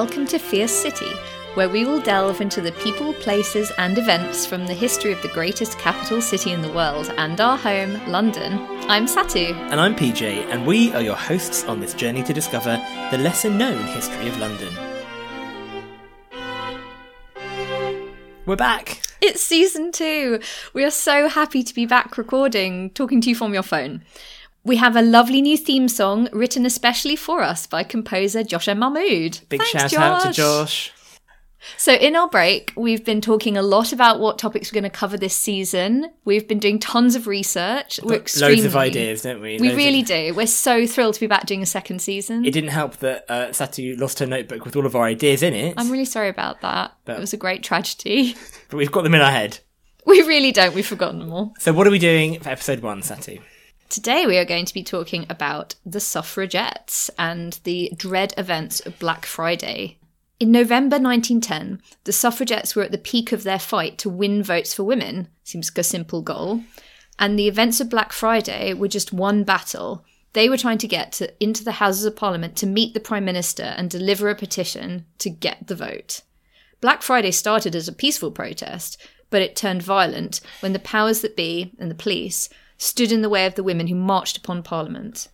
welcome to Fierce City, where we will delve into the people, places, and events from the history of the greatest capital city in the world and our home, London. I'm Satu. And I'm PJ, and we are your hosts on this journey to discover the lesser known history of London. We're back! It's season two. We are so happy to be back recording, talking to you from your phone. We have a lovely new theme song written especially for us by composer Josh M. Mahmood. Big Thanks, shout out to Josh. So, in our break, we've been talking a lot about what topics we're going to cover this season. We've been doing tons of research. We're extremely, Loads of ideas, don't we? We Loads really of- do. We're so thrilled to be back doing a second season. It didn't help that uh, Satu lost her notebook with all of our ideas in it, I'm really sorry about that. But- it was a great tragedy. but we've got them in our head. We really don't. We've forgotten them all. So, what are we doing for episode one, Satu? Today, we are going to be talking about the suffragettes and the dread events of Black Friday. In November 1910, the suffragettes were at the peak of their fight to win votes for women. Seems like a simple goal. And the events of Black Friday were just one battle. They were trying to get to, into the Houses of Parliament to meet the Prime Minister and deliver a petition to get the vote. Black Friday started as a peaceful protest, but it turned violent when the powers that be and the police stood in the way of the women who marched upon Parliament.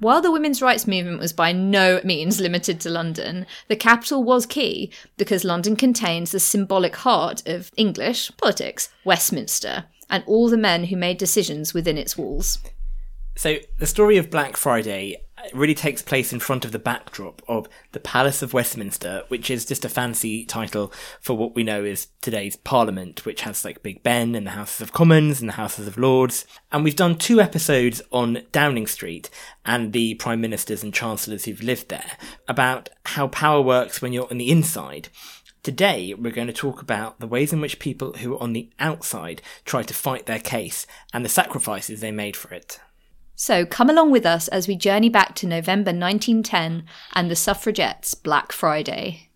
While the women's rights movement was by no means limited to London, the capital was key because London contains the symbolic heart of English politics, Westminster, and all the men who made decisions within its walls. So, the story of Black Friday really takes place in front of the backdrop of the Palace of Westminster, which is just a fancy title for what we know is today's Parliament, which has like Big Ben and the Houses of Commons and the Houses of Lords. And we've done two episodes on Downing Street and the Prime Ministers and Chancellors who've lived there about how power works when you're on the inside. Today, we're going to talk about the ways in which people who are on the outside try to fight their case and the sacrifices they made for it. So come along with us as we journey back to November 1910 and the suffragettes' Black Friday.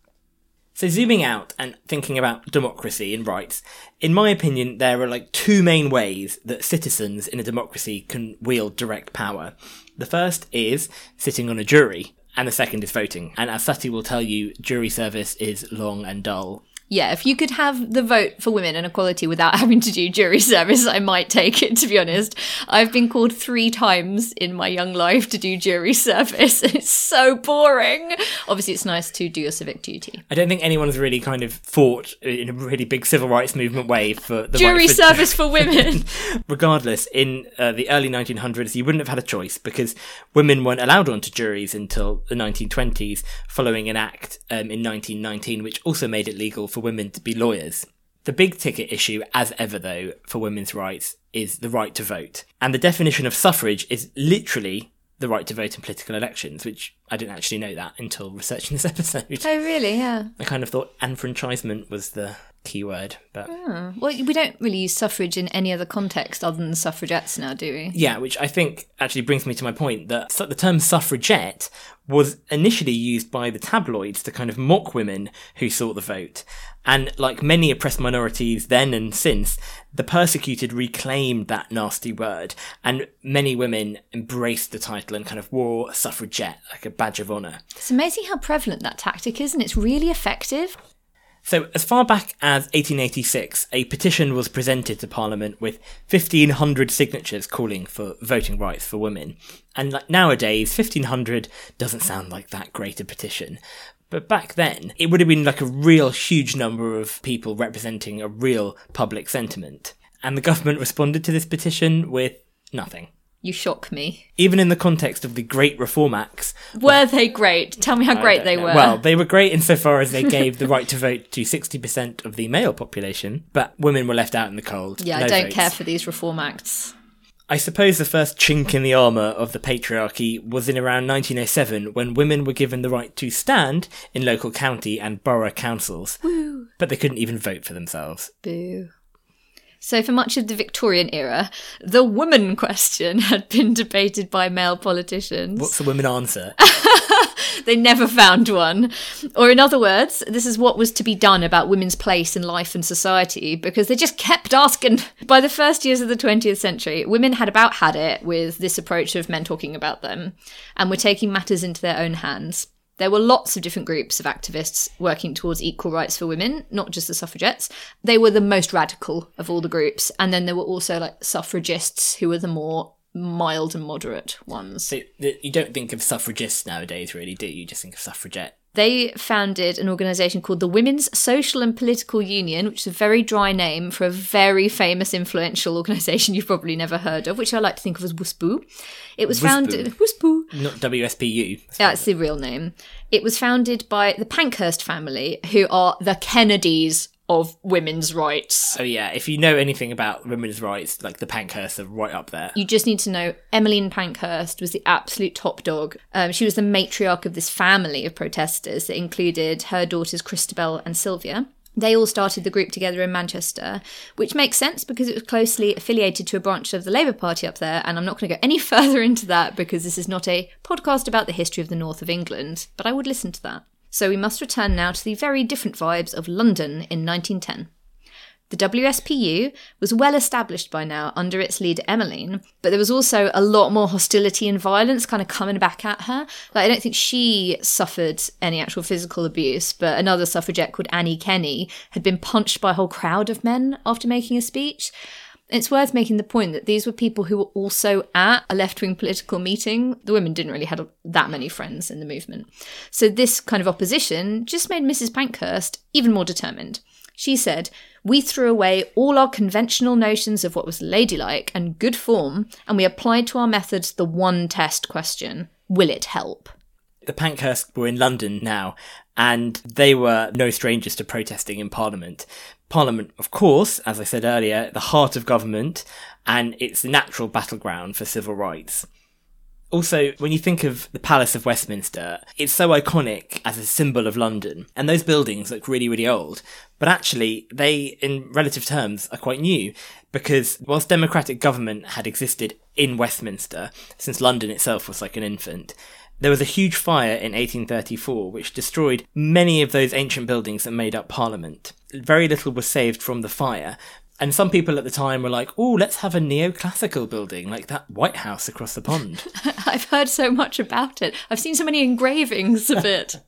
So zooming out and thinking about democracy and rights, in my opinion, there are like two main ways that citizens in a democracy can wield direct power. The first is sitting on a jury, and the second is voting. And as Satu will tell you, jury service is long and dull. Yeah, if you could have the vote for women and equality without having to do jury service, I might take it, to be honest. I've been called three times in my young life to do jury service. It's so boring. Obviously, it's nice to do your civic duty. I don't think anyone's really kind of fought in a really big civil rights movement way for the Jury right for service for women. Regardless, in uh, the early 1900s, you wouldn't have had a choice because women weren't allowed onto juries until the 1920s, following an act um, in 1919 which also made it legal for women to be lawyers. The big ticket issue, as ever though, for women's rights is the right to vote. And the definition of suffrage is literally the right to vote in political elections, which I didn't actually know that until researching this episode. oh, really? Yeah. I kind of thought enfranchisement was the key word, but Oh. Well, we don't really use suffrage in any other context other than suffragettes now, do we? Yeah, which I think actually brings me to my point that the term suffragette was initially used by the tabloids to kind of mock women who sought the vote. And like many oppressed minorities then and since, the persecuted reclaimed that nasty word, and many women embraced the title and kind of wore suffragette like a badge of honour. It's amazing how prevalent that tactic is, and it's really effective. So, as far back as 1886, a petition was presented to Parliament with 1,500 signatures calling for voting rights for women. And like nowadays, 1,500 doesn't sound like that great a petition. But back then, it would have been like a real huge number of people representing a real public sentiment. And the government responded to this petition with nothing. You shock me. Even in the context of the Great Reform Acts, Were they great? Tell me how I great they know. were. Well, they were great insofar as they gave the right to vote to 60% of the male population, but women were left out in the cold. yeah, No I don't votes. care for these reform acts. I suppose the first chink in the armour of the patriarchy was in around 1907 when women were given the right to stand in local county and borough councils, Woo. but they couldn't even vote for themselves. Boo. So, for much of the Victorian era, the woman question had been debated by male politicians. What's the women answer? They never found one. Or, in other words, this is what was to be done about women's place in life and society because they just kept asking. By the first years of the 20th century, women had about had it with this approach of men talking about them and were taking matters into their own hands. There were lots of different groups of activists working towards equal rights for women, not just the suffragettes. They were the most radical of all the groups. And then there were also like suffragists who were the more mild and moderate ones. So you don't think of suffragists nowadays, really, do you? You just think of suffragette. They founded an organisation called the Women's Social and Political Union, which is a very dry name for a very famous, influential organisation you've probably never heard of, which I like to think of as WUSPU. It was founded. WUSPU. Not WSPU. That's the real name. It was founded by the Pankhurst family, who are the Kennedys of women's rights. So yeah, if you know anything about women's rights, like the Pankhursts are right up there. You just need to know Emmeline Pankhurst was the absolute top dog. Um, she was the matriarch of this family of protesters that included her daughters Christabel and Sylvia. They all started the group together in Manchester, which makes sense because it was closely affiliated to a branch of the Labour Party up there. And I'm not going to go any further into that because this is not a podcast about the history of the north of England, but I would listen to that. So we must return now to the very different vibes of London in 1910. The WSPU was well established by now under its leader Emmeline, but there was also a lot more hostility and violence kind of coming back at her. Like, I don't think she suffered any actual physical abuse, but another suffragette called Annie Kenney had been punched by a whole crowd of men after making a speech. It's worth making the point that these were people who were also at a left wing political meeting. The women didn't really have that many friends in the movement. So, this kind of opposition just made Mrs. Pankhurst even more determined. She said, We threw away all our conventional notions of what was ladylike and good form, and we applied to our methods the one test question Will it help? The Pankhursts were in London now, and they were no strangers to protesting in Parliament. Parliament, of course, as I said earlier, the heart of government, and it's the natural battleground for civil rights. Also, when you think of the Palace of Westminster, it's so iconic as a symbol of London, and those buildings look really, really old. But actually, they, in relative terms, are quite new, because whilst democratic government had existed in Westminster, since London itself was like an infant, there was a huge fire in 1834 which destroyed many of those ancient buildings that made up Parliament. Very little was saved from the fire, and some people at the time were like, oh, let's have a neoclassical building like that White House across the pond. I've heard so much about it. I've seen so many engravings of it.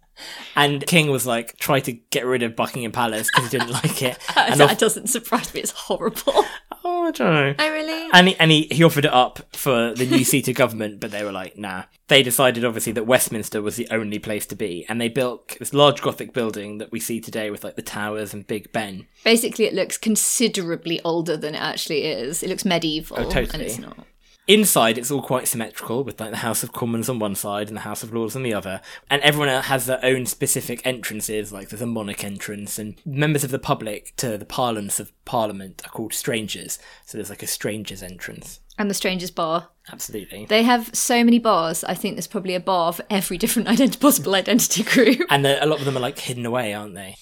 and King was like, try to get rid of Buckingham Palace because he didn't like it. And that off- doesn't surprise me. It's horrible. oh, I don't know. I really. And he, and he, he offered it up for the new seat of government, but they were like, nah. They decided, obviously, that Westminster was the only place to be, and they built this large Gothic building that we see today with like the towers and Big Ben. Basically, it looks considerably older than it actually is. It looks medieval. Oh, totally. And it's not. Inside, it's all quite symmetrical, with like the House of Commons on one side and the House of Lords on the other, and everyone has their own specific entrances. Like there's a monarch entrance, and members of the public to the parlance of Parliament are called strangers. So there's like a strangers entrance. And the Strangers Bar. Absolutely. They have so many bars. I think there's probably a bar for every different ident- possible identity group. And a lot of them are like hidden away, aren't they?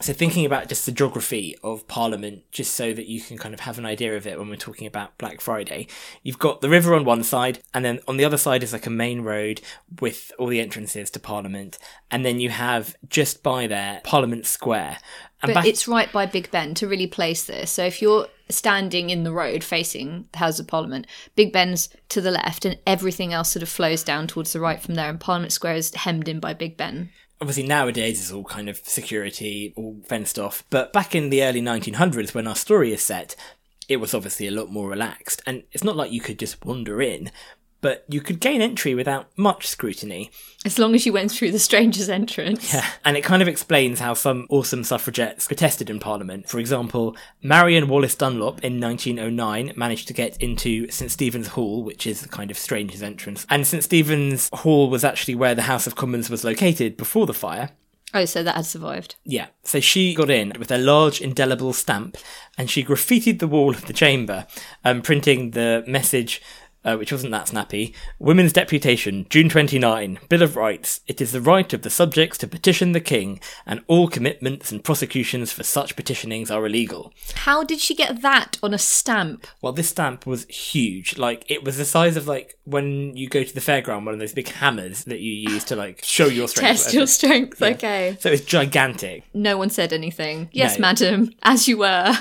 So thinking about just the geography of Parliament, just so that you can kind of have an idea of it when we're talking about Black Friday, you've got the river on one side, and then on the other side is like a main road with all the entrances to Parliament, and then you have just by there Parliament Square. And But back- it's right by Big Ben to really place this. So if you're standing in the road facing the House of Parliament, Big Ben's to the left, and everything else sort of flows down towards the right from there. And Parliament Square is hemmed in by Big Ben. Obviously nowadays it's all kind of security, all fenced off. But back in the early 1900s, when our story is set, it was obviously a lot more relaxed. And it's not like you could just wander in, but you could gain entry without much scrutiny. As long as you went through the stranger's entrance. Yeah, and it kind of explains how some awesome suffragettes protested in Parliament. For example, Marion Wallace Dunlop in 1909 managed to get into St Stephen's Hall, which is kind of stranger's entrance. And St Stephen's Hall was actually where the House of Commons was located before the fire. Oh, so that had survived. Yeah, so she got in with a large indelible stamp and she graffitied the wall of the chamber, um, printing the message, uh, which wasn't that snappy Women's Deputation, June 29, Bill of Rights. It is the right of the subjects to petition the king, and all commitments and prosecutions for such petitionings are illegal. How did she get that on a stamp? Well, this stamp was huge. Like, it was the size of, like, when you go to the fairground, one of those big hammers that you use to, like, show your strength. Test your strength. Okay. So it's gigantic. No one said anything. Yes, No. madam, as you were.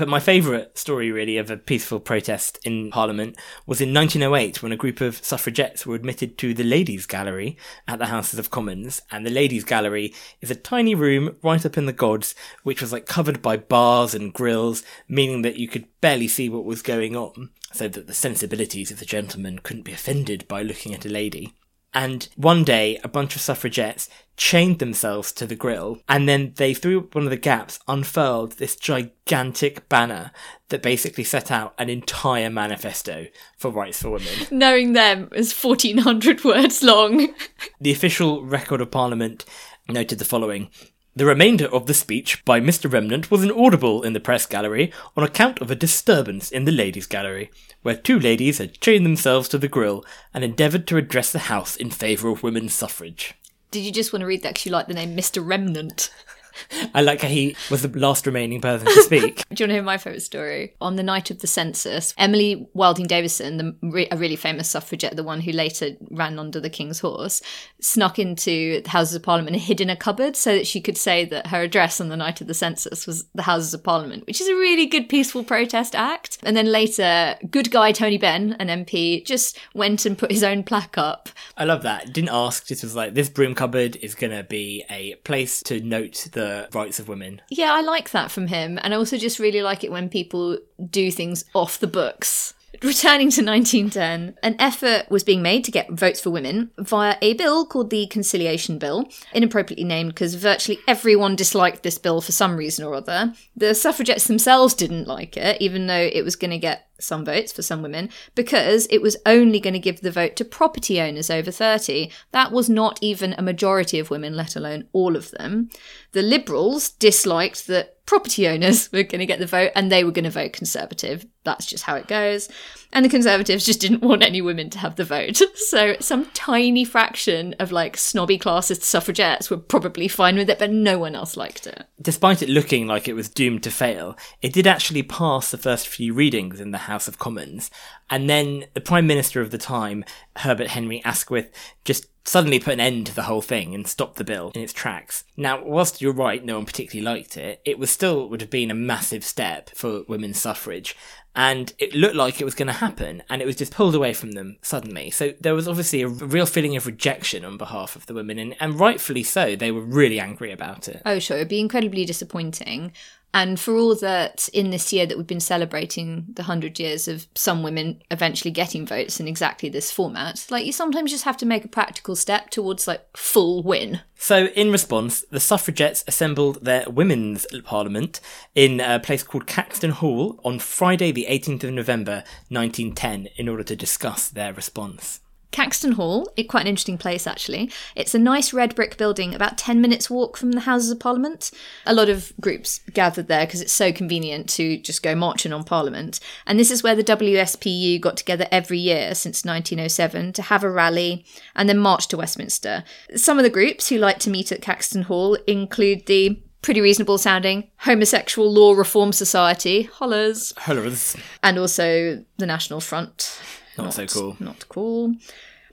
But my favourite story, really, of a peaceful protest in Parliament was in 1908 when a group of suffragettes were admitted to the Ladies' Gallery at the Houses of Commons. And the Ladies' Gallery is a tiny room right up in the gods, which was like covered by bars and grills, meaning that you could barely see what was going on, so that the sensibilities of the gentlemen couldn't be offended by looking at a lady. And one day, a bunch of suffragettes chained themselves to the grill, and then they, through one of the gaps, unfurled this gigantic banner that basically set out an entire manifesto for rights for women. Knowing them is 1400 words long. the official record of Parliament noted the following. The remainder of the speech by Mr. Remnant was inaudible in the press gallery on account of a disturbance in the ladies' gallery, where two ladies had chained themselves to the grill and endeavoured to address the House in favour of women's suffrage. Did you just want to read that because you like the name Mr. Remnant? I like how he was the last remaining person to speak. Do you want to hear my favourite story? On the night of the census, Emily Wilding Davison, the, re- a really famous suffragette, the one who later ran under the King's horse, snuck into the Houses of Parliament and hid in a cupboard so that she could say that her address on the night of the census was the Houses of Parliament, which is a really good peaceful protest act. And then later, good guy Tony Benn, an MP, just went and put his own plaque up. I love that. Didn't ask, just was like, this broom cupboard is going to be a place to note the rights of women. Yeah, I like that from him. And I also just really like it when people do things off the books. Returning to 1910, an effort was being made to get votes for women via a bill called the Conciliation Bill, inappropriately named because virtually everyone disliked this bill for some reason or other. The suffragettes themselves didn't like it, even though it was going to get some votes for some women, because it was only going to give the vote to property owners over 30. That was not even a majority of women, let alone all of them. The Liberals disliked that property owners were going to get the vote and they were going to vote Conservative. That's just how it goes. And the Conservatives just didn't want any women to have the vote. So some tiny fraction of like snobby classist suffragettes were probably fine with it, but no one else liked it. Despite it looking like it was doomed to fail, it did actually pass the first few readings in the House of Commons. And then the Prime Minister of the time, Herbert Henry Asquith, just suddenly put an end to the whole thing and stopped the bill in its tracks. Now, whilst you're right, no one particularly liked it, it was still would have been a massive step for women's suffrage. And it looked like it was going to happen, and it was just pulled away from them suddenly. So there was obviously a real feeling of rejection on behalf of the women, and, and rightfully so. They were really angry about it. Oh, sure. It'd be incredibly disappointing. And for all that in this year that we've been celebrating the 100 years of some women eventually getting votes in exactly this format, like you sometimes just have to make a practical step towards like full win. So, in response, the suffragettes assembled their women's parliament in a place called Caxton Hall on Friday, the 18th of November 1910, in order to discuss their response. Caxton Hall, it, quite an interesting place actually. It's a nice red brick building about 10 minutes walk from the Houses of Parliament. A lot of groups gathered there because it's so convenient to just go marching on Parliament. And this is where the WSPU got together every year since 1907 to have a rally and then march to Westminster. Some of the groups who like to meet at Caxton Hall include the pretty reasonable sounding Homosexual Law Reform Society, hollers, Hollers. and also the National Front. Not so cool. Not cool.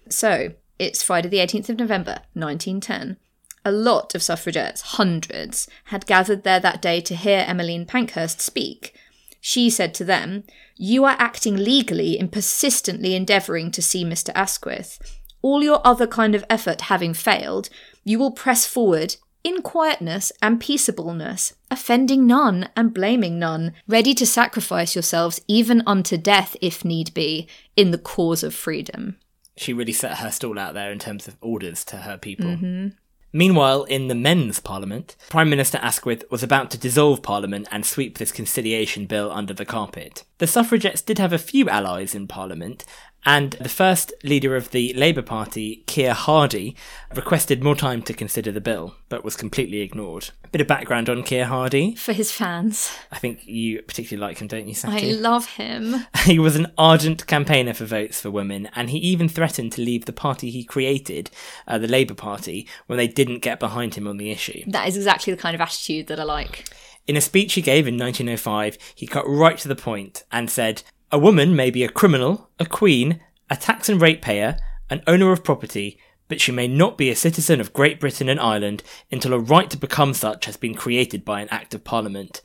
So, it's Friday the 18th of November, 1910. A lot of suffragettes, hundreds, had gathered there that day to hear Emmeline Pankhurst speak. She said to them, You are acting legally in persistently endeavouring to see Mr. Asquith. All your other kind of effort having failed, you will press forward in quietness and peaceableness, offending none and blaming none, ready to sacrifice yourselves even unto death if need be, in the cause of freedom. She really set her stall out there in terms of orders to her people. Mm-hmm. Meanwhile, in the men's parliament, Prime Minister Asquith was about to dissolve parliament and sweep this conciliation bill under the carpet. The suffragettes did have a few allies in parliament, and the first leader of the Labour Party, Keir Hardie, requested more time to consider the bill, but was completely ignored. A bit of background on Keir Hardie. For his fans. I think you particularly like him, don't you, I love him. He was an ardent campaigner for votes for women, and he even threatened to leave the party he created, uh, the Labour Party, when they didn't get behind him on the issue. That is exactly the kind of attitude that I like. In a speech he gave in 1905, he cut right to the point and said, A woman may be a criminal, a queen, a tax and ratepayer, an owner of property, but she may not be a citizen of Great Britain and Ireland until a right to become such has been created by an Act of Parliament.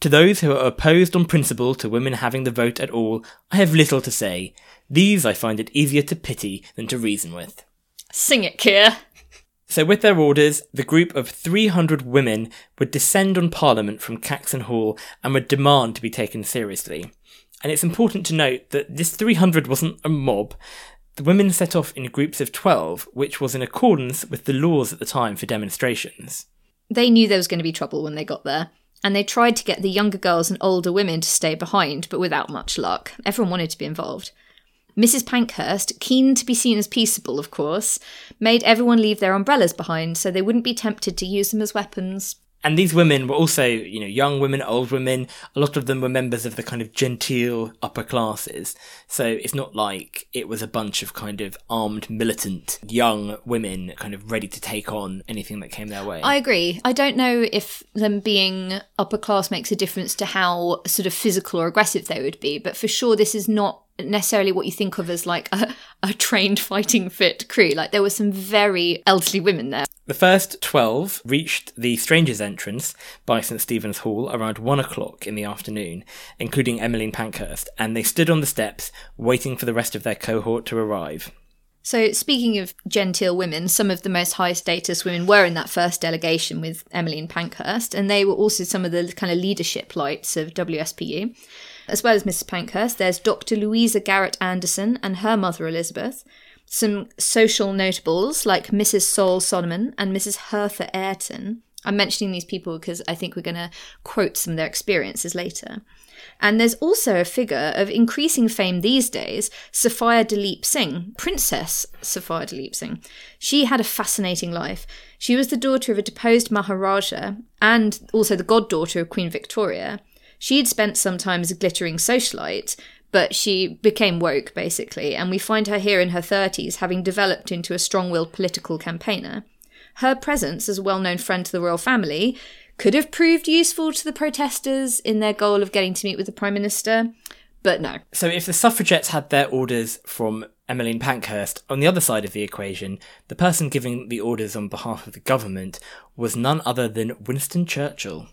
To those who are opposed on principle to women having the vote at all, I have little to say. These I find it easier to pity than to reason with. Sing it, Keir. So, with their orders, the group of 300 women would descend on Parliament from Caxton Hall and would demand to be taken seriously. And it's important to note that this 300 wasn't a mob. The women set off in groups of 12, which was in accordance with the laws at the time for demonstrations. They knew there was going to be trouble when they got there, and they tried to get the younger girls and older women to stay behind, but without much luck. Everyone wanted to be involved. Mrs. Pankhurst, keen to be seen as peaceable, of course, made everyone leave their umbrellas behind so they wouldn't be tempted to use them as weapons. And these women were also, you know, young women, old women. A lot of them were members of the kind of genteel upper classes. So it's not like it was a bunch of kind of armed, militant young women kind of ready to take on anything that came their way. I agree. I don't know if them being upper class makes a difference to how sort of physical or aggressive they would be, but for sure, this is not necessarily what you think of as like a, a trained fighting fit crew. Like there were some very elderly women there. The first 12 reached the Strangers' entrance by St Stephen's Hall around one o'clock in the afternoon, including Emmeline Pankhurst, and they stood on the steps waiting for the rest of their cohort to arrive. So, speaking of genteel women, some of the most high status women were in that first delegation with Emmeline Pankhurst, and they were also some of the kind of leadership lights of WSPU. As well as Mrs. Pankhurst, there's Dr. Louisa Garrett Anderson and her mother Elizabeth, some social notables like Mrs. Saul Solomon and Mrs. Hertha Ayrton. I'm mentioning these people because I think we're going to quote some of their experiences later. And there's also a figure of increasing fame these days, Sophia Duleep Singh, Princess Sophia Duleep Singh. She had a fascinating life. She was the daughter of a deposed Maharaja and also the goddaughter of Queen Victoria. She'd spent some time as a glittering socialite, but she became woke, basically, and we find her here in her 30s, having developed into a strong willed political campaigner. Her presence as a well known friend to the royal family could have proved useful to the protesters in their goal of getting to meet with the Prime Minister, but no. So, if the suffragettes had their orders from Emmeline Pankhurst, on the other side of the equation, the person giving the orders on behalf of the government was none other than Winston Churchill.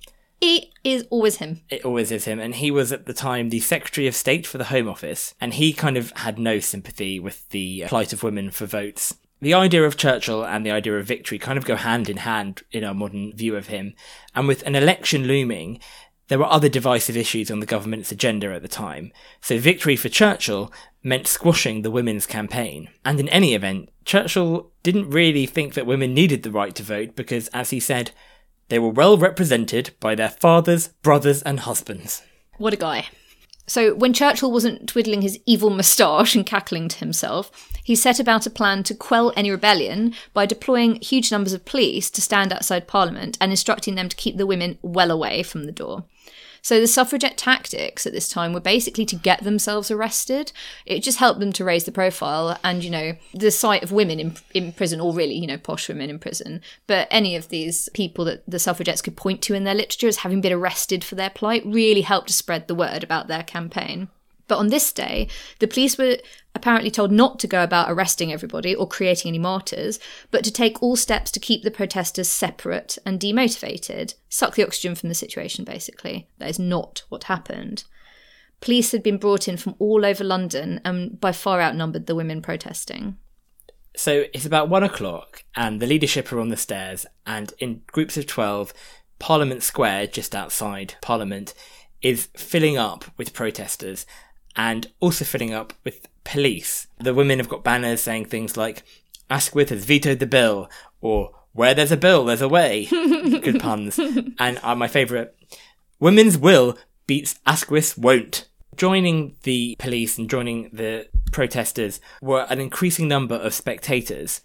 It is always him. It always is him. And he was at the time the Secretary of State for the Home Office. And he kind of had no sympathy with the plight of women for votes. The idea of Churchill and the idea of victory kind of go hand in hand in our modern view of him. And with an election looming, there were other divisive issues on the government's agenda at the time. So victory for Churchill meant squashing the women's campaign. And in any event, Churchill didn't really think that women needed the right to vote because, as he said, they were well represented by their fathers, brothers, and husbands. What a guy. So, when Churchill wasn't twiddling his evil moustache and cackling to himself, he set about a plan to quell any rebellion by deploying huge numbers of police to stand outside Parliament and instructing them to keep the women well away from the door. So the suffragette tactics at this time were basically to get themselves arrested. It just helped them to raise the profile and, you know, the sight of women in, in prison, or really, you know, posh women in prison. But any of these people that the suffragettes could point to in their literature as having been arrested for their plight really helped to spread the word about their campaign. But on this day, the police were apparently told not to go about arresting everybody or creating any martyrs, but to take all steps to keep the protesters separate and demotivated, suck the oxygen from the situation, basically. That is not what happened. Police had been brought in from all over London and by far outnumbered the women protesting. So it's about one o'clock, and the leadership are on the stairs, and in groups of 12, Parliament Square, just outside Parliament, is filling up with protesters and also filling up with police. The women have got banners saying things like, Asquith has vetoed the bill, or where there's a bill, there's a way. Good puns. And uh, my favourite, women's will beats Asquith's won't. Joining the police and joining the protesters were an increasing number of spectators.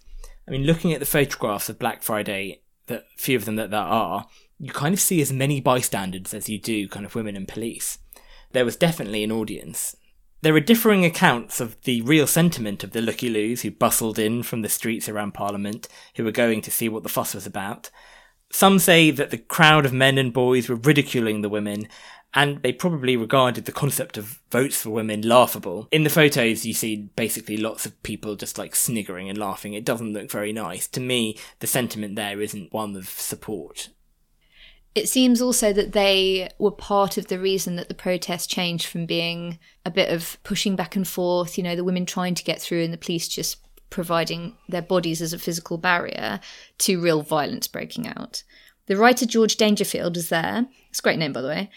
I mean, looking at the photographs of Black Friday, the few of them that there are, you kind of see as many bystanders as you do kind of women and police. There was definitely an audience. There are differing accounts of the real sentiment of the looky loos who bustled in from the streets around Parliament, who were going to see what the fuss was about. Some say that the crowd of men and boys were ridiculing the women, and they probably regarded the concept of votes for women laughable. In the photos, you see basically lots of people just like sniggering and laughing. It doesn't look very nice. To me, the sentiment there isn't one of support. It seems also that they were part of the reason that the protest changed from being a bit of pushing back and forth, you know, the women trying to get through and the police just providing their bodies as a physical barrier, to real violence breaking out. The writer George Dangerfield is there. It's a great name, by the way.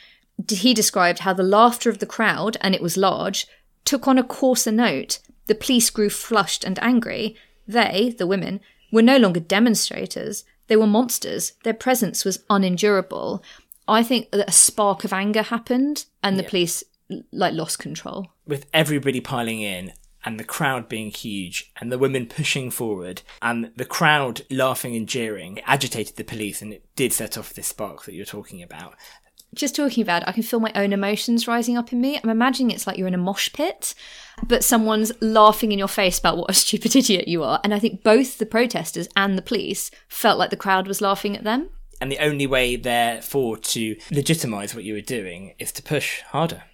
He described how the laughter of the crowd, and it was large, took on a coarser note. The police grew flushed and angry. They, the women, were no longer demonstrators. They were monsters. Their presence was unendurable. I think that a spark of anger happened and the Yeah. police like lost control. with everybody piling in and the crowd being huge and the women pushing forward and the crowd laughing and jeering it agitated the police and it did set off this spark that you're talking about Just talking about it, I can feel my own emotions rising up in me. I'm imagining it's like you're in a mosh pit, but someone's laughing in your face about what a stupid idiot you are. And I think both the protesters and the police felt like the crowd was laughing at them. and the only way therefore to legitimize what you were doing is to push harder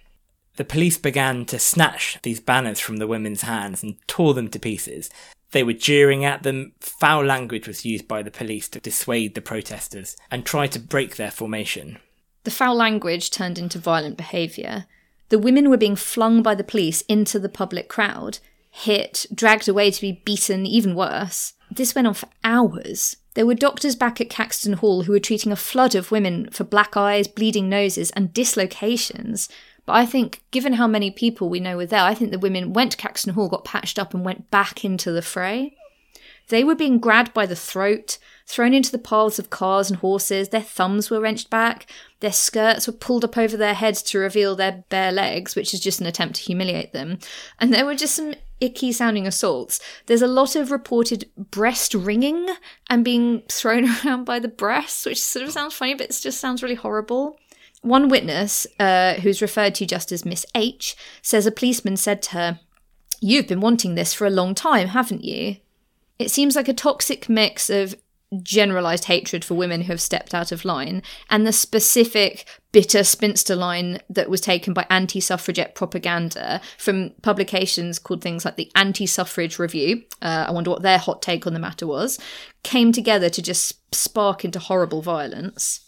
the police began to snatch these banners from the women's hands and tore them to pieces they were jeering at them foul language was used by the police to dissuade the protesters and try to break their formation The foul language turned into violent behaviour. The women were being flung by the police into the public crowd, hit, dragged away to be beaten, even worse. This went on for hours. There were doctors back at Caxton Hall who were treating a flood of women for black eyes, bleeding noses, and dislocations. But I think, given how many people we know were there, I think the women went to Caxton Hall, got patched up, and went back into the fray. They were being grabbed by the throat, thrown into the paths of cars and horses, their thumbs were wrenched back, their skirts were pulled up over their heads to reveal their bare legs, which is just an attempt to humiliate them. And there were just some icky sounding assaults. There's a lot of reported breast wringing and being thrown around by the breasts, which sort of sounds funny, but it just sounds really horrible. One witness, uh, who's referred to just as Miss H, says a policeman said to her, You've been wanting this for a long time, haven't you? It seems like a toxic mix of generalized hatred for women who have stepped out of line and the specific bitter spinster line that was taken by anti suffragette propaganda from publications called things like the Anti Suffrage Review. Uh, I wonder what their hot take on the matter was. Came together to just spark into horrible violence.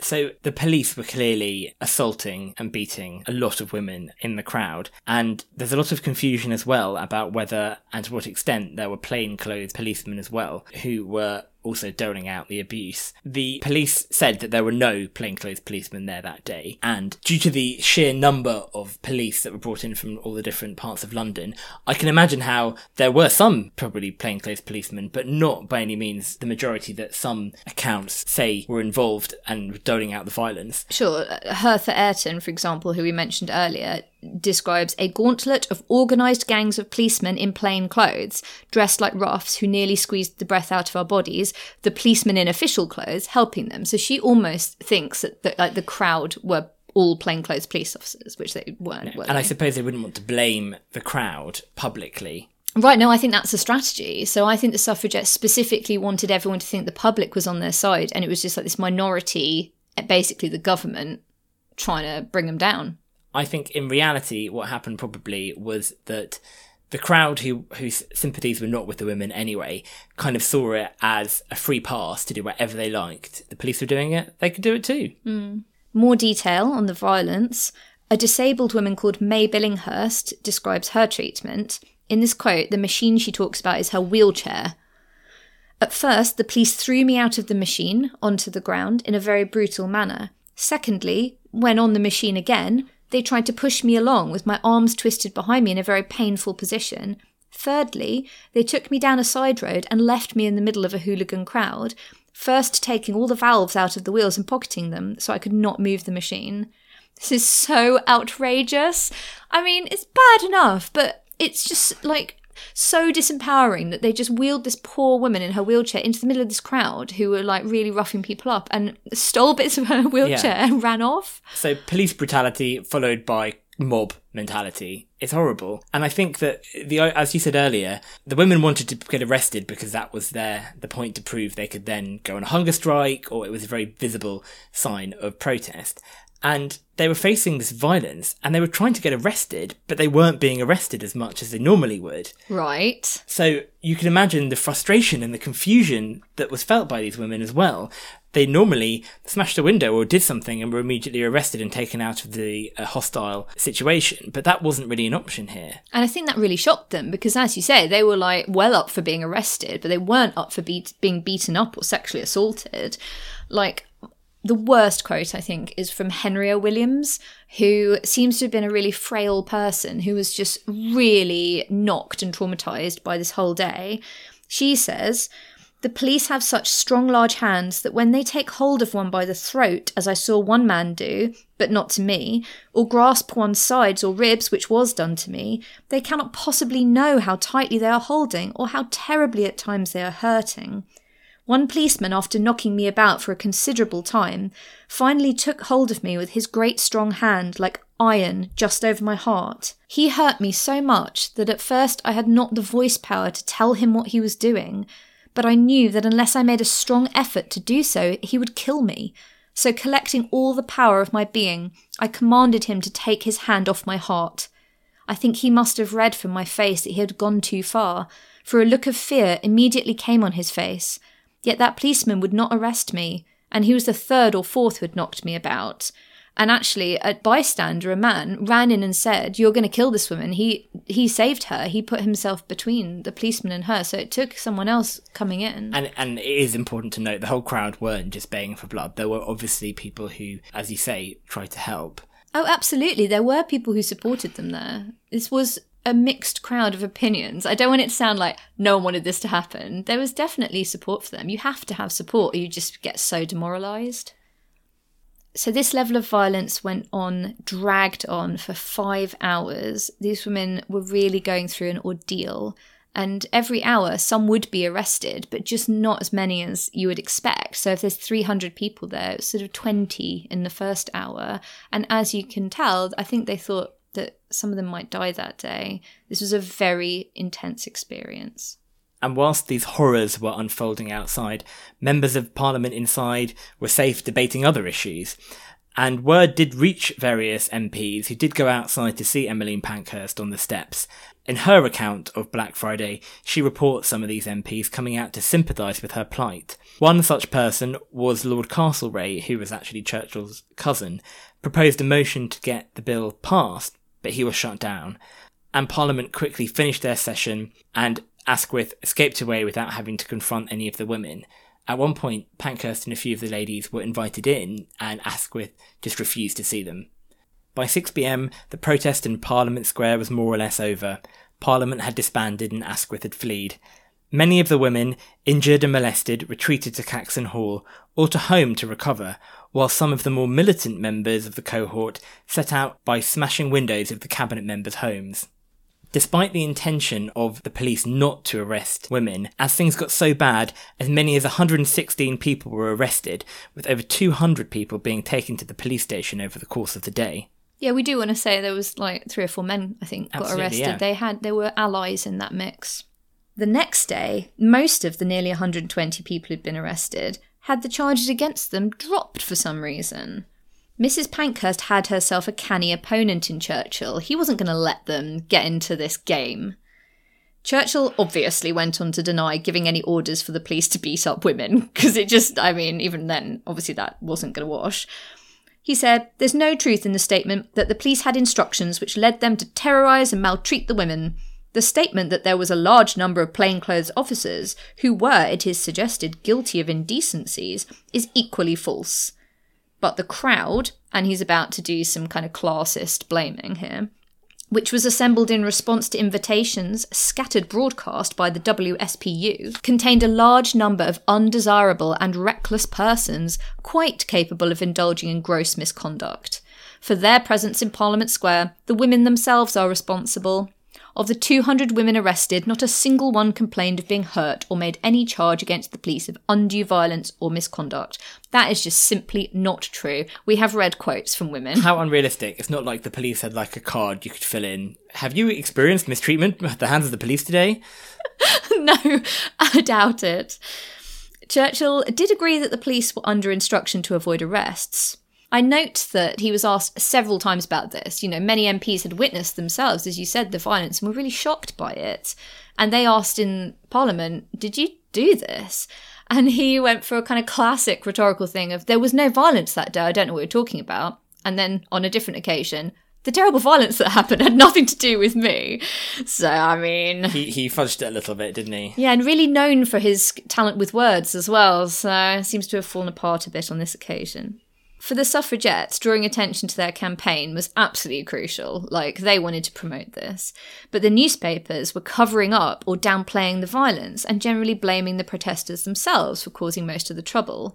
So the police were clearly assaulting and beating a lot of women in the crowd, and there's a lot of confusion as well about whether and to what extent there were plainclothes policemen as well who were also doling out the abuse. The police said that there were no plainclothes policemen there that day, and due to the sheer number of police that were brought in from all the different parts of London, I can imagine how there were some probably plainclothes policemen, but not by any means the majority that some accounts say were involved and doling out the violence. Sure, uh, Hertha Ayrton, for example, who we mentioned earlier, describes a gauntlet of organised gangs of policemen in plain clothes, dressed like roughs who nearly squeezed the breath out of our bodies, the policemen in official clothes helping them. So she almost thinks that, that like the crowd were all plainclothes police officers, which they weren't. were And I suppose they wouldn't want to blame the crowd publicly. Right, no, I think that's a strategy. So I think the suffragettes specifically wanted everyone to think the public was on their side, and it was just like this minority, basically the government, trying to bring them down. I think in reality, what happened probably was that the crowd who whose sympathies were not with the women anyway kind of saw it as a free pass to do whatever they liked. The police were doing it; they could do it too. Hmm. More detail on the violence. A disabled woman called May Billinghurst describes her treatment. In this quote, the machine she talks about is her wheelchair. At first, the police threw me out of the machine onto the ground in a very brutal manner. Secondly, when on the machine again, they tried to push me along with my arms twisted behind me in a very painful position. Thirdly, they took me down a side road and left me in the middle of a hooligan crowd, first taking all the valves out of the wheels and pocketing them so I could not move the machine. This is so outrageous. I mean, it's bad enough, but it's just like so disempowering that they just wheeled this poor woman in her wheelchair into the middle of this crowd who were like really roughing people up and stole bits of her wheelchair and ran off. So police brutality followed by mob mentality. It's horrible. And I think that the as you said earlier, the women wanted to get arrested because that was their the point to prove they could then go on a hunger strike or it was a very visible sign of protest. And they were facing this violence and they were trying to get arrested, but they weren't being arrested as much as they normally would. Right. So you can imagine the frustration and the confusion that was felt by these women as well. they normally smashed a window or did something and were immediately arrested and taken out of the uh, hostile situation. But that wasn't really an option here. And I think that really shocked them because, as you say, they were like well up for being arrested, but they weren't up for beat- being beaten up or sexually assaulted. Like, the worst quote, I think, is from Henria Williams, who seems to have been a really frail person who was just really knocked and traumatized by this whole day. She says, the police have such strong, large hands that when they take hold of one by the throat, as I saw one man do, but not to me, or grasp one's sides or ribs, which was done to me, they cannot possibly know how tightly they are holding or how terribly at times they are hurting. One policeman, after knocking me about for a considerable time, finally took hold of me with his great strong hand like iron just over my heart. He hurt me so much that at first I had not the voice power to tell him what he was doing, but I knew that unless I made a strong effort to do so, he would kill me. So, collecting all the power of my being, I commanded him to take his hand off my heart. I think he must have read from my face that he had gone too far, for a look of fear immediately came on his face. Yet that policeman would not arrest me, and he was the third or fourth who had knocked me about. And actually, a bystander, a man, ran in and said, "You're going to kill this woman." He he saved her. He put himself between the policeman and her. So it took someone else coming in. And and it is important to note the whole crowd weren't just baying for blood. There were obviously people who, as you say, tried to help. Oh, absolutely. There were people who supported them there. This was a mixed crowd of opinions. I don't want it to sound like no one wanted this to happen. There was definitely support for them. You have to have support or you just get so demoralized. So, this level of violence went on, dragged on for five hours. These women were really going through an ordeal. And every hour, some would be arrested, but just not as many as you would expect. So, if there's 300 people there, it's sort of 20 in the first hour. And as you can tell, I think they thought some of them might die that day. This was a very intense experience. And whilst these horrors were unfolding outside, members of parliament inside were safe debating other issues. And word did reach various MPs who did go outside to see Emmeline Pankhurst on the steps. In her account of Black Friday, she reports some of these MPs coming out to sympathise with her plight. One such person was Lord Castlereagh, who was actually Churchill's cousin, proposed a motion to get the bill passed, he was shut down. And Parliament quickly finished their session, and Asquith escaped away without having to confront any of the women. At one point, Pankhurst and a few of the ladies were invited in, and Asquith just refused to see them. By 6pm, the protest in Parliament Square was more or less over. Parliament had disbanded and Asquith had fled. Many of the women, injured and molested, retreated to Caxton Hall, or to home to recover, while some of the more militant members of the cohort set out by smashing windows of the cabinet members' homes. Despite the intention of the police not to arrest women, as things got so bad, as many as 116 people were arrested, with over 200 people being taken to the police station over the course of the day. Yeah, we do want to say there was like three or four men, I think, got Absolutely, arrested. yeah. They had they were allies in that mix. The next day, most of the nearly 120 people who'd been arrested had the charges against them dropped for some reason. Mrs. Pankhurst had herself a canny opponent in Churchill. He wasn't going to let them get into this game. Churchill obviously went on to deny giving any orders for the police to beat up women, because it just, I mean, even then, obviously that wasn't going to wash. He said, There's no truth in the statement that the police had instructions which led them to terrorise and maltreat the women. The statement that there was a large number of plainclothes officers who were, it is suggested, guilty of indecencies is equally false. But the crowd, and he's about to do some kind of classist blaming here, which was assembled in response to invitations scattered broadcast by the WSPU, contained a large number of undesirable and reckless persons quite capable of indulging in gross misconduct. For their presence in Parliament Square, the women themselves are responsible. Of the 200 women arrested, not a single one complained of being hurt or made any charge against the police of undue violence or misconduct. That is just simply not true. We have read quotes from women. How unrealistic. It's not like the police had like a card you could fill in. Have you experienced mistreatment at the hands of the police today? no, I doubt it. Churchill did agree that the police were under instruction to avoid arrests. I note that he was asked several times about this. You know, many MPs had witnessed themselves, as you said, the violence and were really shocked by it. And they asked in Parliament, Did you do this? And he went for a kind of classic rhetorical thing of there was no violence that day. I don't know what you're talking about. And then on a different occasion, the terrible violence that happened had nothing to do with me. So, I mean. He, he fudged it a little bit, didn't he? Yeah, and really known for his talent with words as well. So, seems to have fallen apart a bit on this occasion. For the suffragettes, drawing attention to their campaign was absolutely crucial. Like, they wanted to promote this. But the newspapers were covering up or downplaying the violence and generally blaming the protesters themselves for causing most of the trouble.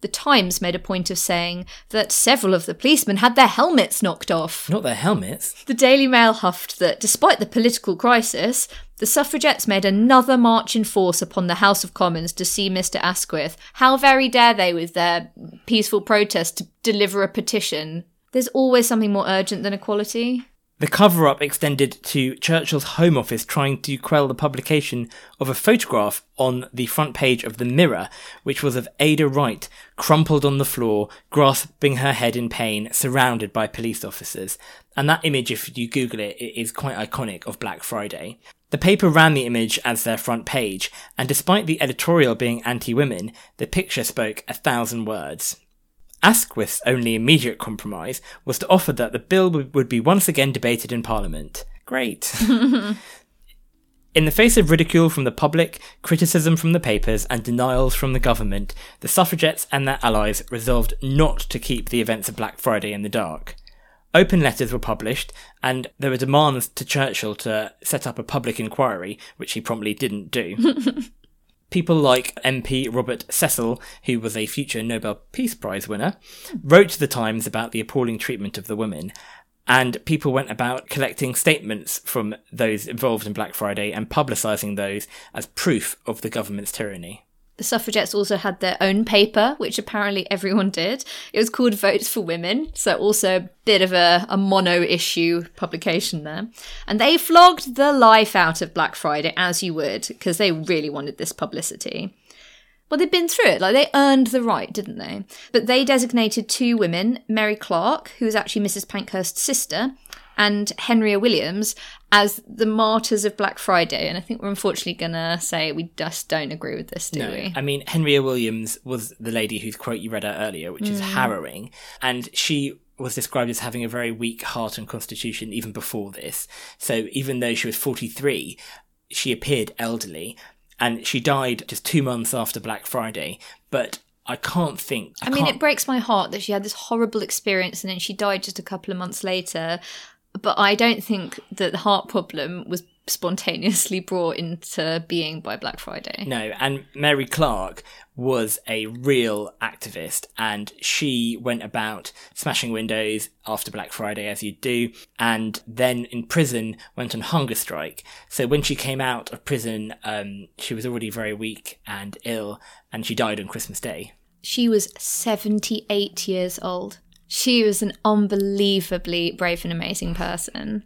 The Times made a point of saying that several of the policemen had their helmets knocked off. Not their helmets. The Daily Mail huffed that despite the political crisis, the suffragettes made another march in force upon the House of Commons to see Mr. Asquith. How very dare they, with their peaceful protest, to deliver a petition? There's always something more urgent than equality. The cover up extended to Churchill's Home Office trying to quell the publication of a photograph on the front page of the Mirror, which was of Ada Wright, crumpled on the floor, grasping her head in pain, surrounded by police officers. And that image, if you Google it, it is quite iconic of Black Friday. The paper ran the image as their front page, and despite the editorial being anti women, the picture spoke a thousand words. Asquith's only immediate compromise was to offer that the bill would be once again debated in Parliament. Great. in the face of ridicule from the public, criticism from the papers, and denials from the government, the suffragettes and their allies resolved not to keep the events of Black Friday in the dark. Open letters were published, and there were demands to Churchill to set up a public inquiry, which he promptly didn't do. people like MP Robert Cecil, who was a future Nobel Peace Prize winner, wrote to the Times about the appalling treatment of the women. And people went about collecting statements from those involved in Black Friday and publicising those as proof of the government's tyranny. The suffragettes also had their own paper, which apparently everyone did. It was called Votes for Women, so also a bit of a, a mono issue publication there. And they flogged the life out of Black Friday, as you would, because they really wanted this publicity. Well, they'd been through it. Like, they earned the right, didn't they? But they designated two women, Mary Clarke, who was actually Mrs. Pankhurst's sister, and Henria Williams as the martyrs of Black Friday. And I think we're unfortunately going to say we just don't agree with this, do no, we? I mean, Henria Williams was the lady whose quote you read out earlier, which mm. is harrowing. And she was described as having a very weak heart and constitution even before this. So even though she was 43, she appeared elderly. And she died just two months after Black Friday. But I can't think. I, I mean, it breaks my heart that she had this horrible experience and then she died just a couple of months later but I don't think that the heart problem was spontaneously brought into being by Black Friday. No, and Mary Clarke was a real activist and she went about smashing windows after Black Friday as you do and then in prison went on hunger strike. So when she came out of prison um, she was already very weak and ill and she died on Christmas Day. She was 78 years old. She was an unbelievably brave and amazing person.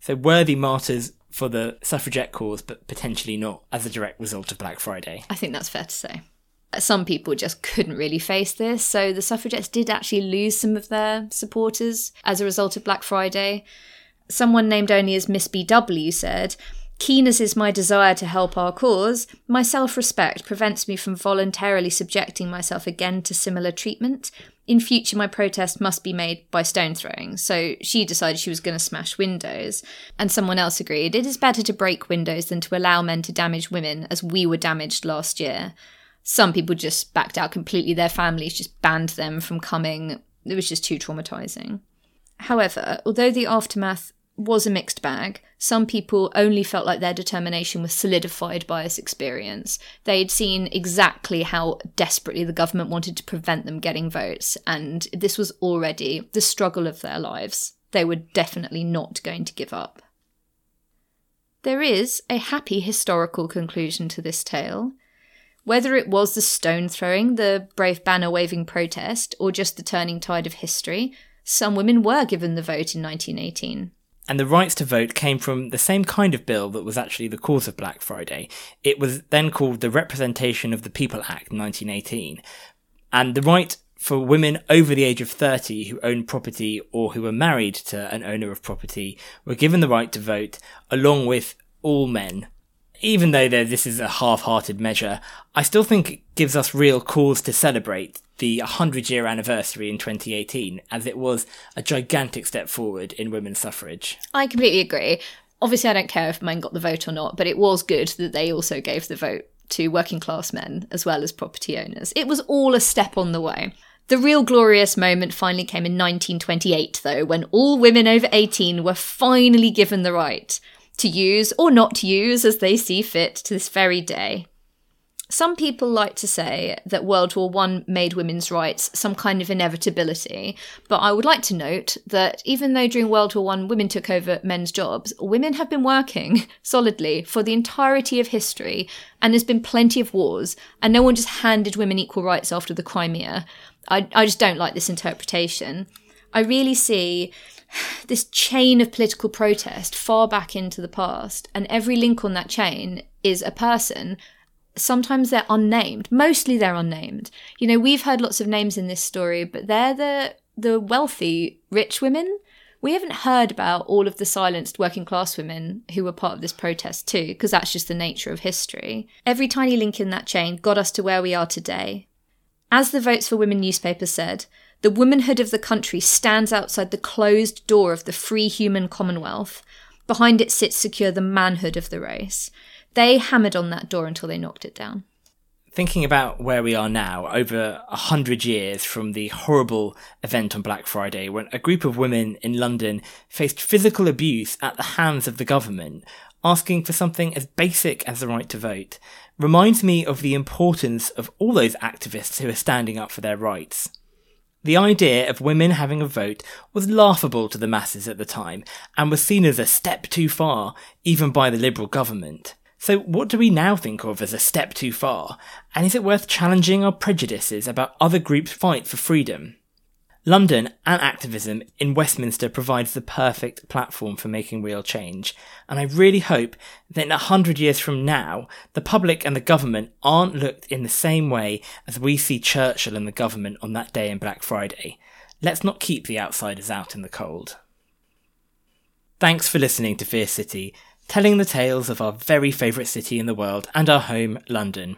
So worthy martyrs for the suffragette cause, but potentially not as a direct result of Black Friday. I think that's fair to say. Some people just couldn't really face this, so the suffragettes did actually lose some of their supporters as a result of Black Friday. Someone named only as Miss BW said, Keen as is my desire to help our cause, my self respect prevents me from voluntarily subjecting myself again to similar treatment in future my protest must be made by stone throwing. So she decided she was going to smash windows. And someone else agreed it is better to break windows than to allow men to damage women as we were damaged last year. Some people just backed out completely. Their families just banned them from coming. It was just too traumatizing. However, although the aftermath was a mixed bag. Some people only felt like their determination was solidified by this experience. They'd seen exactly how desperately the government wanted to prevent them getting votes, and this was already the struggle of their lives. They were definitely not going to give up. There is a happy historical conclusion to this tale. Whether it was the stone throwing, the brave banner waving protest, or just the turning tide of history, some women were given the vote in 1918 and the rights to vote came from the same kind of bill that was actually the cause of Black Friday. It was then called the Representation of the People Act 1918. And the right for women over the age of 30 who owned property or who were married to an owner of property were given the right to vote along with all men even though this is a half-hearted measure, I still think it gives us real cause to celebrate the 100 year anniversary in 2018 as it was a gigantic step forward in women's suffrage. I completely agree. Obviously, I don't care if men got the vote or not, but it was good that they also gave the vote to working class men as well as property owners. It was all a step on the way. The real glorious moment finally came in 1928, though, when all women over 18 were finally given the right to use or not to use as they see fit to this very day. Some people like to say that World War I made women's rights some kind of inevitability, but I would like to note that even though during World War I women took over men's jobs, women have been working solidly for the entirety of history, and there's been plenty of wars, and no one just handed women equal rights after the Crimea. I, I just don't like this interpretation. I really see this chain of political protest far back into the past, and every link on that chain is a person sometimes they're unnamed. Mostly they're unnamed. You know, we've heard lots of names in this story, but they're the the wealthy, rich women. We haven't heard about all of the silenced working class women who were part of this protest too, because that's just the nature of history. Every tiny link in that chain got us to where we are today. As the Votes for Women newspaper said, the womanhood of the country stands outside the closed door of the free human commonwealth. Behind it sits secure the manhood of the race. They hammered on that door until they knocked it down. Thinking about where we are now, over a hundred years from the horrible event on Black Friday, when a group of women in London faced physical abuse at the hands of the government, asking for something as basic as the right to vote, reminds me of the importance of all those activists who are standing up for their rights. The idea of women having a vote was laughable to the masses at the time and was seen as a step too far, even by the Liberal government. So, what do we now think of as a step too far? And is it worth challenging our prejudices about other groups' fight for freedom? London and activism in Westminster provides the perfect platform for making real change, and I really hope that in a hundred years from now, the public and the government aren't looked in the same way as we see Churchill and the government on that day in Black Friday. Let's not keep the outsiders out in the cold. Thanks for listening to Fierce City telling the tales of our very favourite city in the world and our home, London.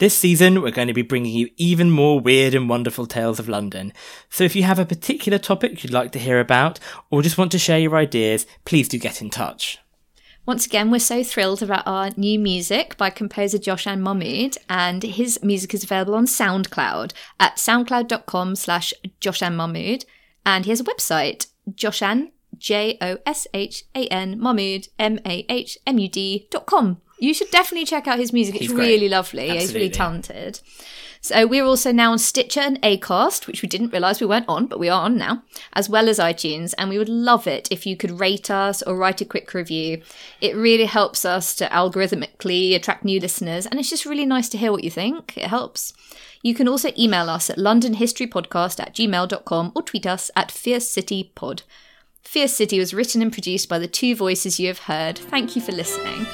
This season, we're going to be bringing you even more weird and wonderful tales of London. So if you have a particular topic you'd like to hear about, or just want to share your ideas, please do get in touch. Once again, we're so thrilled about our new music by composer Joshan Mahmud, and his music is available on SoundCloud at soundcloud.com slash Joshan Mahmud, and he has a website, Joshan, J O S H A N Mahmud M A H M U D dot com. You should definitely check out his music. It's He's really great. lovely. He's really talented. So we're also now on Stitcher and Acast, which we didn't realise we weren't on, but we are on now, as well as iTunes. And we would love it if you could rate us or write a quick review. It really helps us to algorithmically attract new listeners, and it's just really nice to hear what you think. It helps. You can also email us at londonhistorypodcast at gmail.com or tweet us at fiercecitypod. Fierce City was written and produced by the two voices you have heard. Thank you for listening.